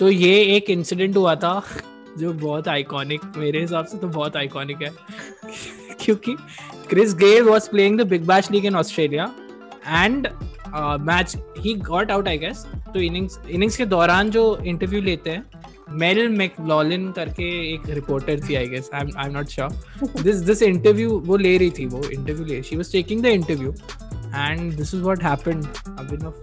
तो ये एक इंसिडेंट हुआ था जो बहुत आइकॉनिक मेरे हिसाब से तो बहुत आइकॉनिक है। क्योंकि Chris Gayle was playing the Big Bash League in Australia and match he got out I guess तो इनिंग्स इनिंग्स के दौरान जो इंटरव्यू लेते हैं मेल मैकलॉलिन करके एक रिपोर्टर थी I guess I am not sure this this interview वो ले रही थी, वो इंटरव्यू ले she was taking the interview and this is what happened Abhinav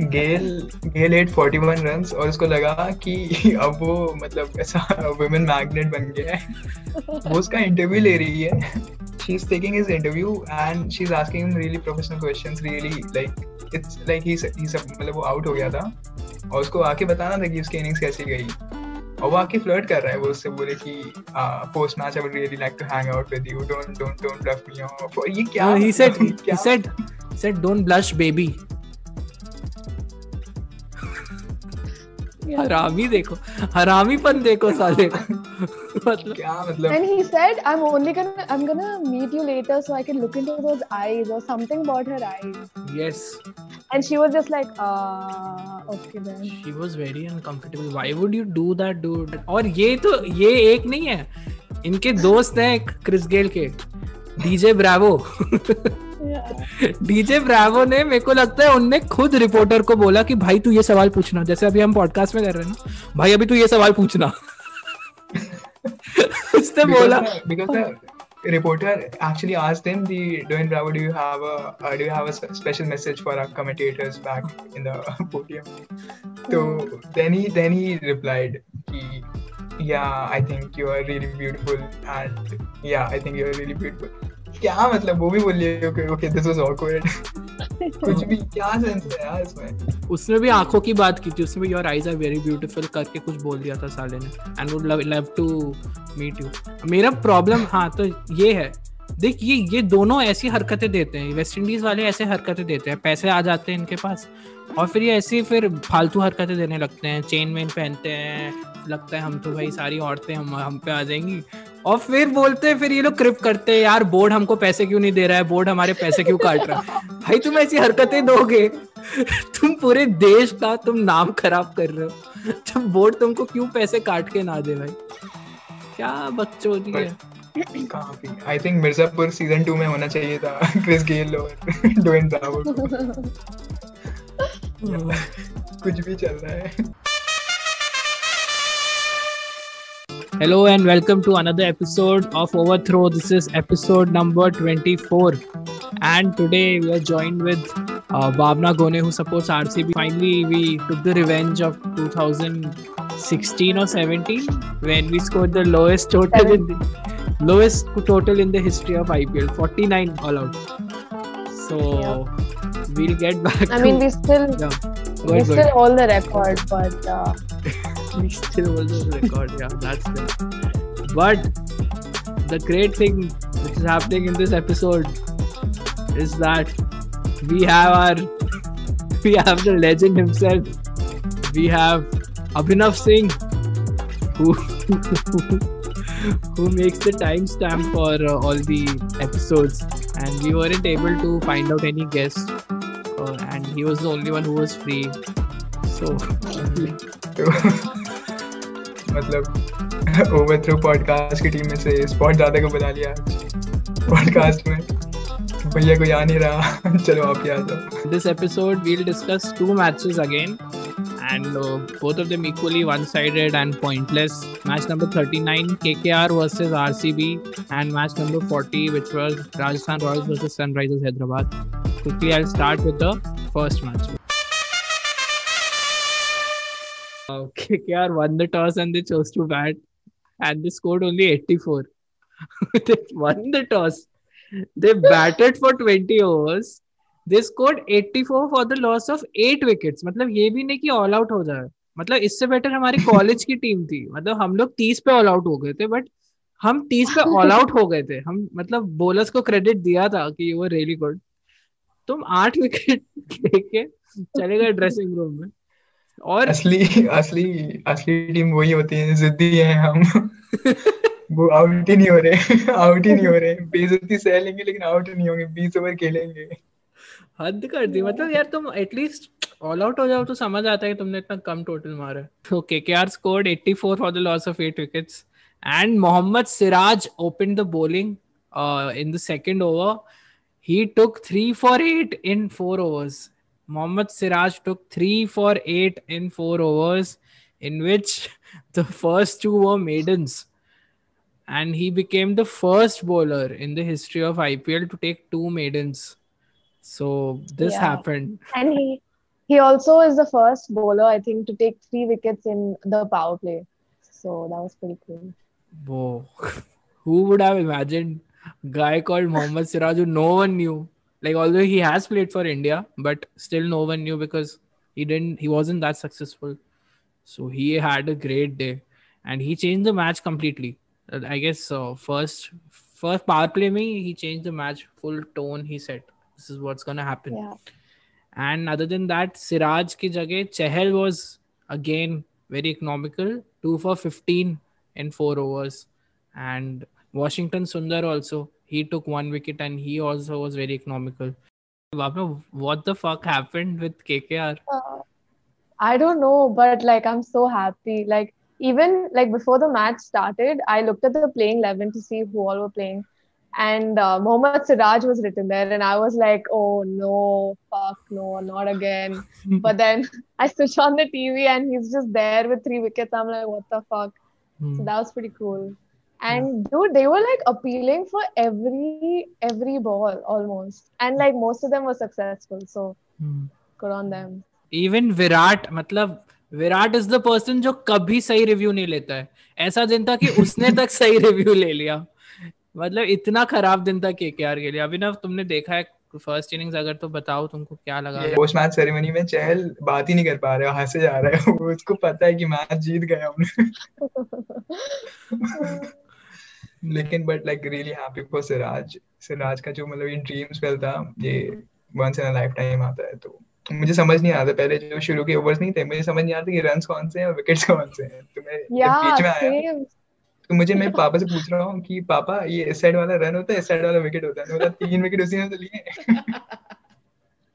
Gayle Gayle at 41 runs और उसको लगा कि अब वो मतलब ऐसा वुमेन मैग्नेट बन गया है। वो उसका इंटरव्यू ले रही है। She is taking his interview and she is asking him really professional questions really like it's like he he सब मतलब वो आउट हो गया था। और उसको आके बताना था कि उसकी इनिंग्स कैसी गई। और वाकई फ्लर्ट कर रहा है वो उससे बोले कि post match I would really like to hang out with you don't don't don't blush me और ये क्या he said he said said don't blush baby हरामी देखो हरामी पन देखो साले मतलब क्या मतलब? And he said I am only gonna I am gonna meet you later so I can look into those eyes और something about her eyes yes and she was just like okay then. She was very uncomfortable. Why would you do that dude? और ये तो ये एक नहीं है। इनके दोस्त हैं क्रिस गेल के। डीजे ब्रावो डीजे ब्रावो ने मेरे को लगता है उनने खुद रिपोर्टर को बोला कि भाई तू ये सवाल पूछना। जैसे अभी हम पॉडकास्ट में कर रहे हैं ना। भाई अभी तू ये सवाल पूछना। उसने बोला reporter actually asked him the Dwayne Bravo do you have a uh, do you have a special message for our commentators back in the podium so then he then he replied he, yeah I think you are really beautiful and yeah I think you are really beautiful क्या मतलब वो भी बोल लिया okay okay this was awkward कुछ भी, क्या sense है यार इसमें? उसने भी आँखों की बात की थी, उसने भी your eyes are very beautiful करके कुछ बोल दिया था साले ने। And would love love to meet you मेरा प्रॉब्लम हाँ तो ये है। देख, ये ये दोनों ऐसी हरकतें देते हैं। वेस्ट इंडीज वाले ऐसे हरकतें देते हैं। पैसे आ जाते हैं इनके पास। और फिर ये ऐसी फिर फालतू हरकतें देने लगते हैं। चेन वेन पहनते हैं। लगता है हम तो भाई सारी औरतें हम हम पे आ जाएँगी। और फिर बोलते हैं फिर ये लोग क्रिप करते हैं यार बोर्ड हमको पैसे क्यों नहीं दे रहा है? बोर्ड हमारे पैसे क्यों काट रहा है? भाई तुम ऐसी हरकतें दोगे? तुम पूरे देश का तुम नाम खराब कर रहे हो। तुम बोर्ड तुमको क्यों पैसे काट के ना दे भाई? क्या बच्चों है? I think Mirzapur season two में होना चाहिए था। क्रिस गेल और ब्रावो कुछ भी चल रहा है। Hello and welcome to another episode of Overthrow. This is episode number 24. And today we are joined with uh, Bhavna Gone, who supports RCB. Finally, we took the revenge of 2016 or 17 when we scored the lowest total in the lowest total in the history of IPL 49 all out. So yeah. we'll get back. I mean, we still yeah. we still hold the record, but. Uh... we still hold the record. Yeah, that's good. But the great thing which is happening in this episode is that we have our we have the legend himself. We have Abhinav Singh, who who makes the timestamp for uh, all the episodes, and we weren't able to find out any guests, uh, and he was the only one who was free. So. मतलब over overthrow podcast की team में से spot दादा को बुला लिया podcast में भैया को आ नहीं रहा चलो आप ही आ जाओ this episode we'll discuss two matches again and uh, both of them equally one-sided and pointless. Match number 39, KKR versus RCB, and match number 40, which was Rajasthan Royals versus Sunrisers Hyderabad. Quickly, I'll start with the first match. KKR won the toss and they chose to bat, and they scored only 84. they won the toss. They batted for 20 overs. They scored 84 for the loss of 8 wickets. मतलब ये भी नहीं कि all out हो जाए मतलब इससे better हमारी कॉलेज की टीम थी मतलब हम लोग 30 पे ऑल आउट हो गए थे बट हम 30 पे ऑल आउट हो गए थे हम मतलब बोलर्स को क्रेडिट दिया था कि वो रियली गुड तुम आठ विकेट लेके चले गए ड्रेसिंग रूम में और? असली असली असली टीम वही होती है जिद्दी है हम। वो आउट ही नहीं हो रहे आउट ही नहीं हो रहे। बेइज्जती सह लेंगे लेकिन आउट नहीं होंगे बीस ओवर खेलेंगे। हद कर दी। मतलब यार तुम एटलीस्ट ऑल आउट हो जाओ तो समझ आता है कि तुमने इतना कम टोटल मारा तो KKR scored 84 for the loss of 8 wickets Mohammad Siraj opened the bowling uh, in the second over. He took three for eight in four overs. Mohammad Siraj took three for eight in four overs, in which the first two were maidens. And he became the first bowler in the history of IPL to take two maidens. So this Yeah. happened. And he he also is the first bowler, I think, to take three wickets in the power play. So that was pretty cool. Whoa. Who would have imagined guy called Mohammad Siraj who no one knew? Like although he has played for India, but still no one knew because he didn't he wasn't that successful. So he had a great day and he changed the match completely. Uh, I guess uh, first first power play me he changed the match full tone he said this is what's going to happen. Yeah. And other than that, Siraj ki jagah Chahal was again very economical, two for 15 in four overs. And Washington Sundar also, he took one wicket and he also was very economical. What the fuck happened with KKR? Uh, I don't know, but like I'm so happy. Like even like before the match started, I looked at the playing eleven to see who all were playing, and uh, Mohammad Siraj was written there, and I was like, oh no, fuck no, not again. but then I switch on the TV and he's just there with three wickets. I'm like, what the fuck? So Hmm. that was pretty cool. And yeah. dude, they were like appealing for every every ball almost, and like most of them were successful. So Hmm. good on them. Even Virat मतलब Virat is the person जो कभी सही review नहीं लेता है ऐसा दिन था कि उसने तक सही रिव्यू ले लिया मतलब इतना खराब दिन था केकेआर के लिए अभिनव तुमने देखा है फ़र्स्ट इनिंग्स अगर तो बताओ तुमको क्या लगा पोस्ट मैच सेरेमनी में चहल बात ही नहीं कर पा रहा है हंसे जा रहा है उसको पता है कि मैच जीत गया हमने लेकिन but like really happy for Siraj Siraj का जो मतलब ये ड्रीम स्पेल था ये once in a lifetime आता है तो मुझे समझ नहीं आता पहले जो शुरू के ओवर्स नहीं थे मुझे समझ नहीं आता कि रन्स कौन से हैं और विकेट्स कौन से हैं। तो मैं जब Yeah, बीच में आया तो मुझे मैं पापा से पूछ रहा हूँ कि पापा ये इस साइड वाला रन होता है इस साइड वाला विकेट होता है? मतलब तीन विकेट उसी ने तो लिए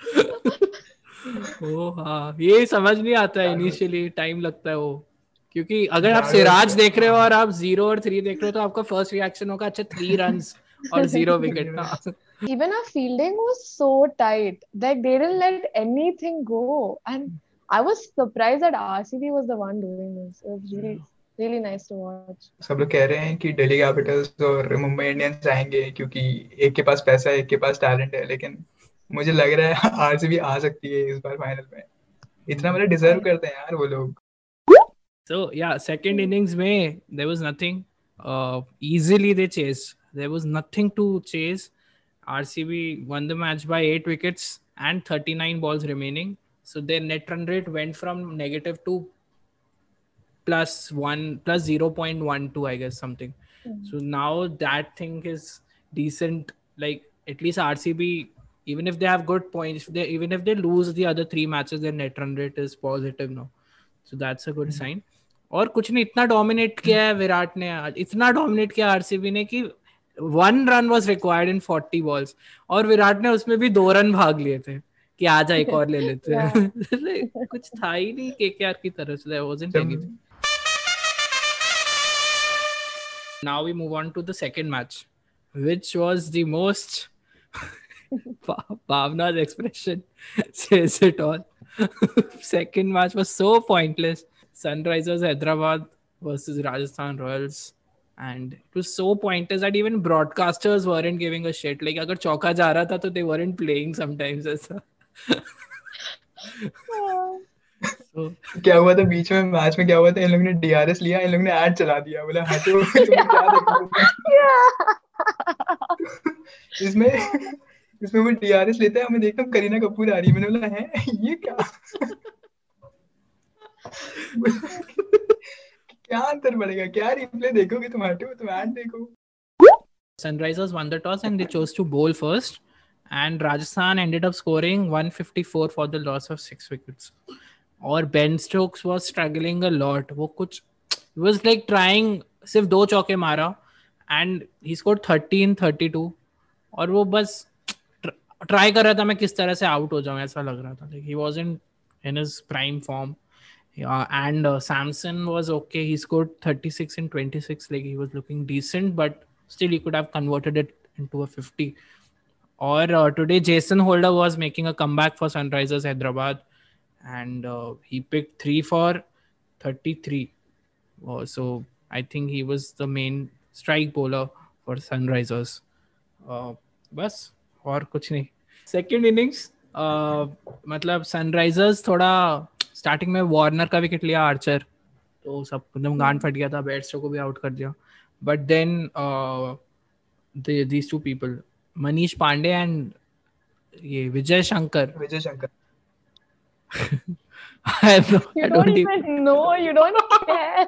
ओ हाँ ये समझ नहीं आता है इनिशियली टाइम लगता है वो। क्योंकि अगर आप सिराज देख रहे हो और आप ज़ीरो और थ्री देख रहे हो तो आपका फ़र्स्ट रिएक्शन होगा अच्छा थ्री रन्स और ज़ीरो विकेट ना Even our fielding was so tight. Like they didn't let anything go. And I was surprised that RCB was the one doing this. It was really, really nice to watch. सब लोग कह रहे हैं कि Delhi Capitals और Mumbai Indians आएँगे क्योंकि एक के पास पैसा है एक के पास टैलेंट है लेकिन मुझे लग रहा है आरसीबी आ सकती है इस बार फाइनल में इतना मतलब डिजर्व करते हैं यार वो लोग So yeah, second hmm. innings में there was nothing. Uh, easily they chased. There was nothing to chase. RCB won the match by eight wickets and 39 balls remaining. So their net run rate went from negative to plus one plus 0.12, I guess something. Hmm. So now that thing is decent. Like at least RCB, even if they have good points, they even if they lose the other three matches, their net run rate is positive now. So that's a good hmm. sign. और कुछ नहीं इतना dominate किया है विराट ने आज इतना dominate किया आरसीबी ने कि one run was required in 40 balls और विराट ने उसमें भी दो रन भाग लिए थे कि आजा एक और ले लेते हैं कुछ था ही नहीं केकेआर की तरफ़ से wasn't anything now we move on to the second match which was the most Bhavna's expression says it all. Second match was so pointless. Sunrisers Hyderabad versus Rajasthan Royals. And it was so pointless that even broadcasters weren't giving a shit. Like, अगर चौका जा रहा था तो they weren't playing sometimes ऐसा. So, क्या हुआ था बीच में मैच में क्या हुआ था इन लोगों ने डीआरएस लिया इन लोगों ने ऐड चला दिया बोला हटो इसमें इसमें वो डीआरएस लेता है हमें देखता हूँ करीना कपूर आ रही है मैंने बोला है ये क्या क्या अंतर पड़ेगा क्या रिप्ले देखोगे तुम हटो तुम ऐड देखो Sunrisers won the toss and they chose to bowl first. And Rajasthan ended up scoring 154 for the loss of six wickets. और Ben Stokes was struggling a lot. वो कुछ was like trying सिर्फ़ दो चौके मारा and he scored 13 32 और वो बस ट्राई कर रहा था मैं किस तरह से आउट हो जाऊँ ऐसा लग रहा था like he wasn't in his prime form and uh, Samson was okay. He scored 36 and 26. Like he was looking decent, but still he could have converted it into a 50. Or uh, today, Jason Holder was making a comeback for Sunrisers Hyderabad, and uh, he picked three for 33. Uh, so I think he was the main strike bowler for Sunrisers. Uh, बस और कुछ नहीं second innings मतलब Sunrisers थोड़ा starting में Warner का wicket लिया Archer तो सब एकदम गांड फट गया था बैट्सो को भी आउट कर दिया but then these two people Manish Pandey and ये Vijay Shankar Vijay Shankar I have no- I You don't don't even- even know. You don't care.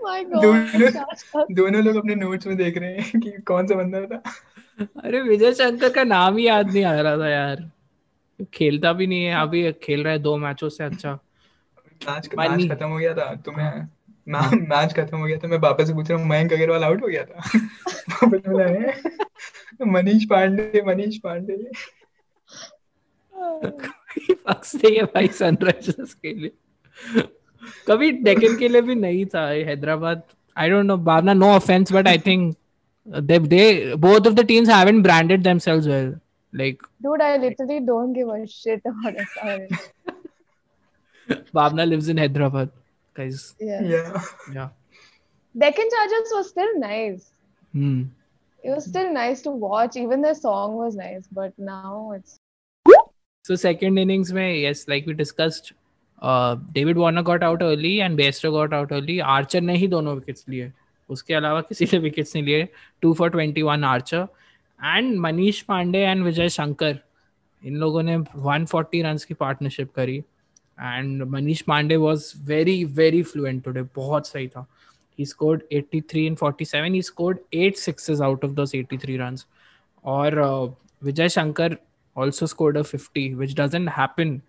My God. दोनों. दोनों लोग अपने नोट्स में देख रहे हैं कि कौन सा बंदा था अरे विजय शंकर का नाम ही याद नहीं आ रहा था यार खेलता भी नहीं है अभी खेल रहा है दो मैचों से अच्छा। मैच मैच खत्म हो गया था तो मैं मैच खत्म हो गया था मैं पापा से पूछ रहा हूँ मयंक अग्रवाल आउट हो गया था? बोला है? मनीष पांडे मनीष पांडे। है भाई सनराइजर्स के लिए। कभी डेकन के लिए भी नहीं था Hyderabad. I don't know Bhavana no offence but I think they they both of the teams haven't branded themselves well like Dude, I literally don't give a shit about SRH. Bhavna lives in Hyderabad guys Yeah. या yeah Deccan Chargers was still nice. hmm. It was still nice to watch. Even the song was nice, but now it's So second innings में yes, like we discussed, uh, David Warner got out early and Bairstow got out early. Archer ने ही दोनों wickets लिए. उसके अलावा किसी ने wickets नहीं लिए. Two for 21 Archer and Manish Pandey and विजय शंकर इन लोगों ने 140 runs की partnership करी. And Manish Pandey was very very fluent today. बहुत सही था. He scored 83 and 47. He scored eight sixes out of those 83 runs. और uh, Vijay Shankar also scored a 50, which doesn't happen.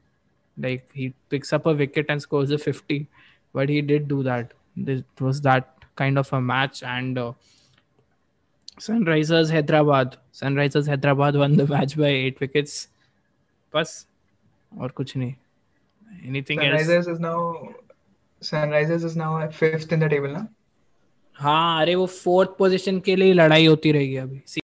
Like he picks up a wicket and scores a 50, but he did do that. It was that kind of a match. And uh, Sunrisers Hyderabad, Sunrisers Hyderabad won the match by eight wickets. बस और कुछ नहीं. Anything else? Sunrisers is now Sunrisers is now at fifth in the table ना हाँ अरे वो fourth position के लिए लड़ाई होती रहेगी अभी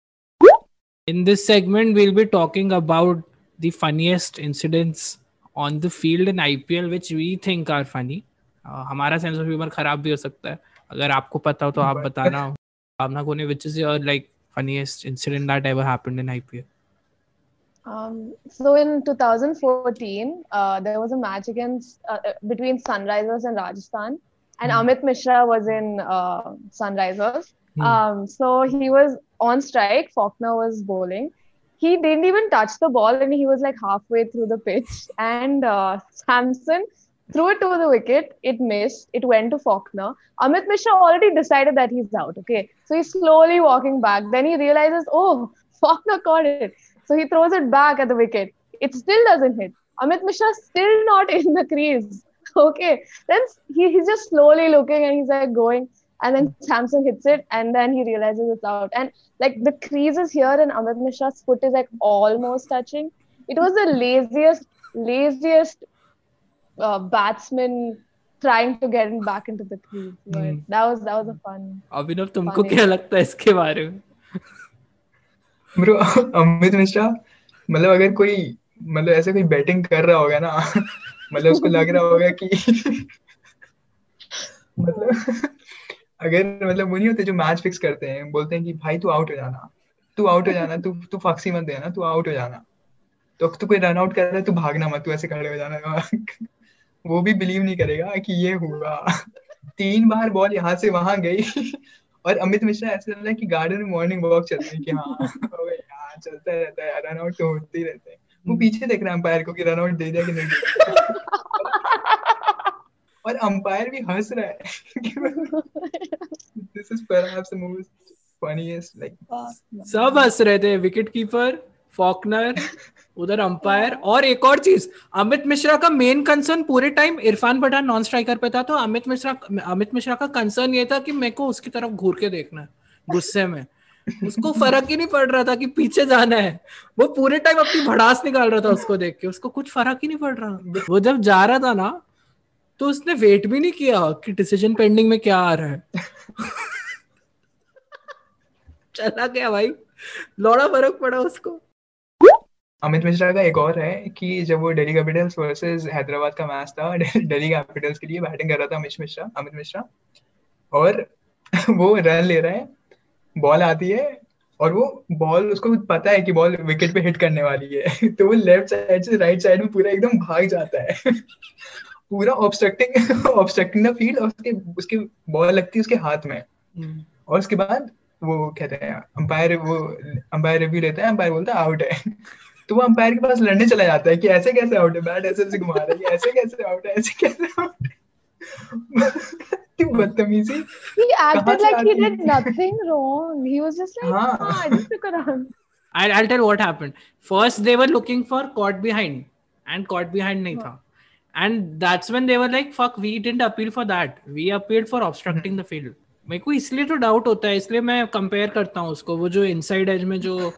in this segment will be talking about the funniest incidents on the field in IPL which we think are funny हमारा सेंस ऑफ़ ह्यूमर खराब भी हो सकता है अगर आपको पता हो तो आप बताना Amna Kone, which is your like funniest incident that ever happened in IPL? Um, so in 2014, uh, there was a match against uh, uh between Sunrisers and Rajasthan, and mm. Amit Mishra was in uh, Sunrisers. Mm. Um, so he was on strike. Faulkner was bowling. He didn't even touch the ball, and he was like halfway through the pitch. And uh, Samson threw it to the wicket. It missed. It went to Faulkner. Amit Mishra already decided that he's out. Okay, so he's slowly walking back. Then he realizes, oh, Faulkner caught it. So he throws it back at the wicket. It still doesn't hit. Amit Mishra still not in the crease. Okay. Then he, he's just slowly looking and he's like going. And then Samson hits it and then he realizes it's out. And like the crease is here and Amit Mishra's foot is like almost touching. It was the laziest, laziest uh, batsman trying to get him back into the crease. But Hmm. that was that was a fun. अभिनव तुमको. क्या लगता है इसके बारे में bro Amit Mishra मतलब अगर कोई मतलब ऐसे कोई बैटिंग कर रहा होगा ना मतलब उसको लग रहा होगा कि मतलब अगर मतलब वो नहीं होते जो मैच फिक्स करते हैं बोलते हैं कि भाई तू आउट हो जाना तू आउट हो जाना तू तू फक्सी मत देना तू आउट हो जाना तो तू कोई रन आउट कर रहा है तू भागना मत तू ऐसे खड़े हो जाना वो भी बिलीव नहीं करेगा कि ये हुआ। तीन बार बॉल यहाँ से वहाँ गई। और अमित मिश्रा ऐसे लग रहा है कि गार्डन में मॉर्निंग वॉक चल रही है कि हाँ यार, चलता रहता है रन आउट तो होते ही रहते हैं। वो पीछे देख रहा है अंपायर को कि रन आउट दे दिया कि नहीं और अंपायर भी हंस रहा है। This is perhaps the most funniest like सब हंस रहे थे विकेट कीपर फॉकनर उधर अंपायर। और एक और चीज़ अमित मिश्रा का मेन कंसर्न पूरे time Irfan Pathan non striker पे था तो अमित मिश्रा अमित मिश्रा का कंसर्न ये था कि मेरे को उसकी तरफ़ घूर के देखना है गुस्से में। उसको फ़र्क ही नहीं पड़ रहा था कि पीछे जाना है। वो पूरे टाइम अपनी भड़ास निकाल रहा था उसको देख के उसको कुछ फ़र्क ही नहीं पड़ रहा। वो जब जा रहा था ना तो उसने वेट भी नहीं किया कि डिसीज़न पेंडिंग में क्या आ रहा है। चला गया भाई लौड़ा फ़र्क पड़ा उसको। अमित मिश्रा का एक और है कि जब वो दिल्ली कैपिटल्स वर्सेस हैदराबाद का मैच था दिल्ली कैपिटल्स के लिए बैटिंग कर रहा था अमित मिश्रा अमित मिश्रा। और वो रन ले रहा है बॉल आती है और वो बॉल उसको पता है कि बॉल विकेट पे हिट करने वाली है। तो वो लेफ़्ट साइड से राइट साइड में पूरा एकदम भाग जाता है। पूरा ऑब्स्ट्रक्टिंग ऑब्स्ट्रक्टिंग द फ़ील्ड और उसके उसके बॉल लगती है उसके हाथ में। हम्म। और उसके बाद वो कहते हैं अंपायर वो अंपायर रिव्यू लेता है अंपायर बोलता है आउट है। तो वो अंपायर के पास लड़ने चला जाता है कि ऐसे कैसे आउट है? बैट ऐसे घुमा रही है ऐसे कैसे आउट है ऐसे कैसे को इसलिए तो डाउट होता है इसलिए मैं कंपेयर करता हूँ उसको. वो जो इन साइड एज में जो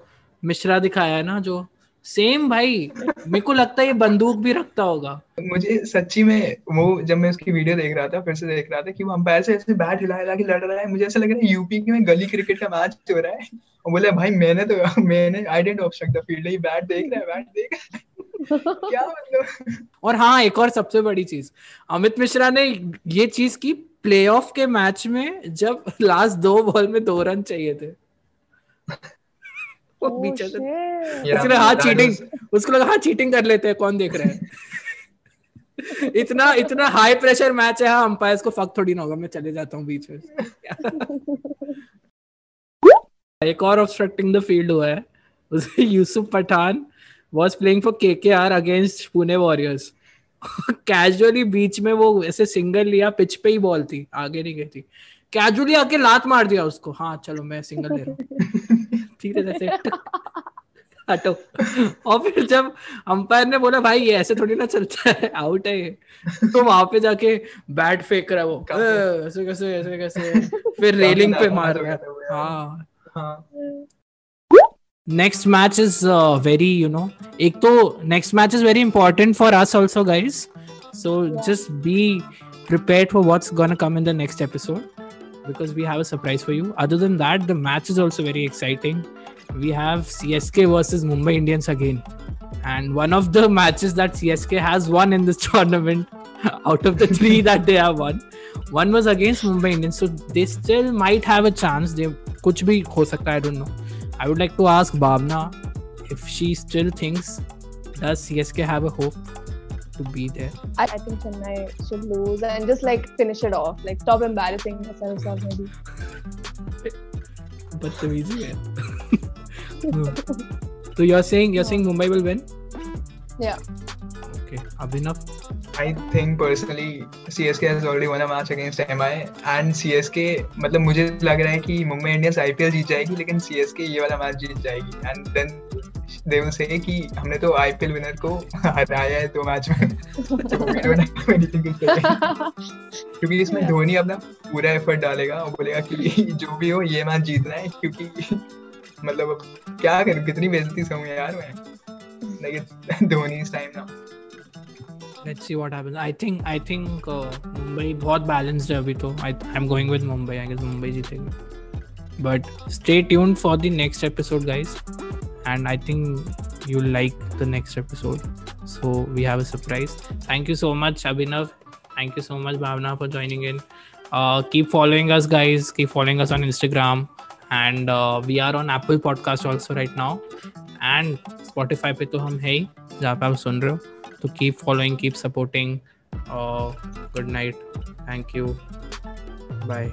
मिश्रा दिखाया है ना जो सेम भाई मेरे को लगता है ये बंदूक भी रखता होगा। मुझे सच्ची में वो जब मैं उसकी वीडियो देख रहा था फिर से देख रहा था कि वो अंपायर से ऐसे बैट हिला हिला के लड़ रहा है। मुझे ऐसा लग रहा है यूपी में गली क्रिकेट का मैच हो रहा है। और बोले भाई मैंने तो मैंने I didn't obstruct the field ये बैट देख रहा है बैट देख रहा है। क्या मतलब? और हाँ एक और सबसे बड़ी चीज़ अमित मिश्रा ने ये चीज़ की प्लेऑफ के मैच में जब लास्ट दो बॉल में दो रन चाहिए थे। पीछे से। उसने हाँ चीटिंग उसको लगा हाँ चीटिंग कर लेते हैं कौन देख रहे हैं? इतना इतना हाई प्रेशर मैच है हाँ अंपायर को फक थोड़ी ना होगा मैं चले जाता हूँ बीच में। एक और ऑब्स्ट्रक्टिंग द फ़ील्ड हुआ है। उसे Yusuf Pathan was playing for KKR against Pune Warriors. Casually बीच में वो ऐसे सिंगल लिया पिच पे ही बॉल थी आगे नहीं गई थी। कैजुअली आके लात मार दिया उसको। हाँ चलो मैं सिंगल ले रहा हूँ। ठीक है जैसे हटो और फिर जब अंपायर ने बोला भाई ये ऐसे थोड़ी ना चलता है आउट है ये तो वहाँ पे जाके बैट फेंक रहा है वो ऐसे कैसे ऐसे कैसे फिर रेलिंग पे मार रहा है हाँ हाँ next match is uh, very you know ek to next match is very important for us also guys so yeah. just be prepared for what's gonna come in the next episode because we have a surprise for you. Other than that the match is also very exciting. We have csk versus mumbai indians again. And one of the matches that csk has won in this tournament out of the three that they have won one was against mumbai indians. So they still might have a chance. They kuch bhi ho sakta i don't know. I would like to ask Bhavna if she still thinks does CSK have a hope to be there? I, I think Chennai should lose and just like finish it off. Like stop embarrassing themselves already. but the easy no. So you're saying you're saying Mumbai will win? Yeah. Okay. Abhinav? I think personally CSK has already won a match against MI and CSK मतलब मुझे लग रहा है कि Mumbai Indians IPL जीत जाएगी लेकिन CSK ये वाला मैच जीत जाएगी and then they will say कि हमने तो आईपीएल विनर को हराया है दो मैच में तो क्योंकि इसमें धोनी अपना पूरा एफर्ट डालेगा और बोलेगा कि जो भी हो ये मैच जीतना है क्योंकि मतलब क्या करूँ कितनी बेइज्जती सहूं यार मैं लेकिन धोनी इस टाइम ना let's see what happens i think i think uh, mumbai बहुत balanced है अभी तो I, i'm going with mumbai i guess mumbai जीतेगा but stay tuned for the next episode guys and i think you'll like the next episode so we have a surprise thank you so much abhinav thank you so much bhavna for joining in uh, keep following us guys keep following us on instagram and uh, we are on apple podcast also right now and spotify पे तो हम है ही जहाँ पे आप सुन रहे हो to keep following keep supporting uh, good night thank you bye